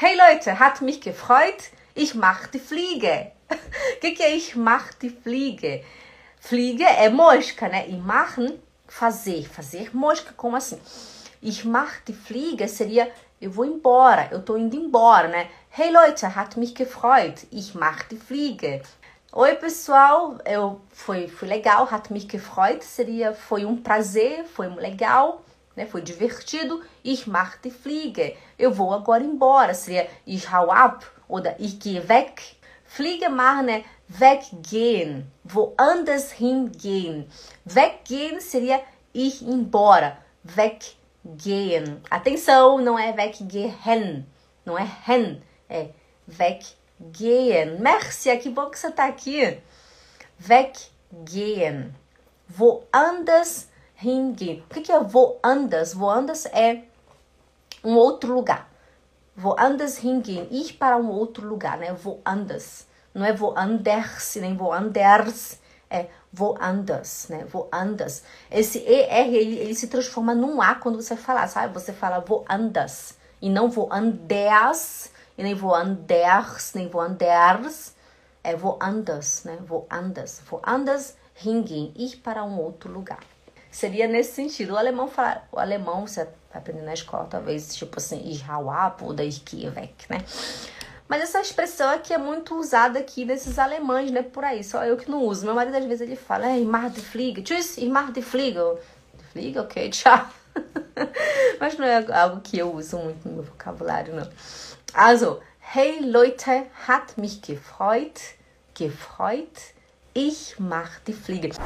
Hey Leute, hat mich gefreut. Ich mach die Fliege. Que é ich mach die Fliege? Fliege é mosca, né? E machen, fazer. Fazer mosca, como assim? Ich mach die Fliege seria eu vou embora, eu tô indo embora, né? Hey Leute, hat mich gefreut. Ich mach die Fliege. Oi pessoal, eu foi, foi legal, hat mich gefreut seria foi um prazer, foi legal né? Foi divertido. Ich mache die Fliege. Eu vou agora embora. Seria ich hau ab oder ich gehe weg. Fliege machen né? weggehen. Woanders hingehen. Weggehen seria ir embora. Weggehen. Atenção, não é weggehen. Não é hen. É weggehen. Mércia, que bom que você tá aqui. Weggehen. Woanders hingehen. O que, é voandas? Voandas é um outro lugar. Voandas hingehen. Ir para um outro lugar, né? Voandas. Não é voanders, nem voanders. É voandas, né? Voandas. Esse ER, ele, ele se transforma num A quando você falar, sabe? Você fala voandas. E não voanders, e nem voanders, nem voanders. É voandas, né? Voandas. Voandas hingehen. Ir para um outro lugar seria nesse sentido. O alemão fala, o alemão você vai aprender na escola, talvez tipo assim, oder ich gehe weg, né? Mas essa expressão aqui é muito usada aqui nesses alemães, né? Por aí, só eu que não uso. Meu marido às vezes ele fala, ich mach die Fliege, tschüss, ich mach die Fliege. Fliege, ok, tchau. Mas não é algo que eu uso muito no meu vocabulário, não. Also, hey Leute, hat mich gefreut, gefreut, ich mach die Fliege.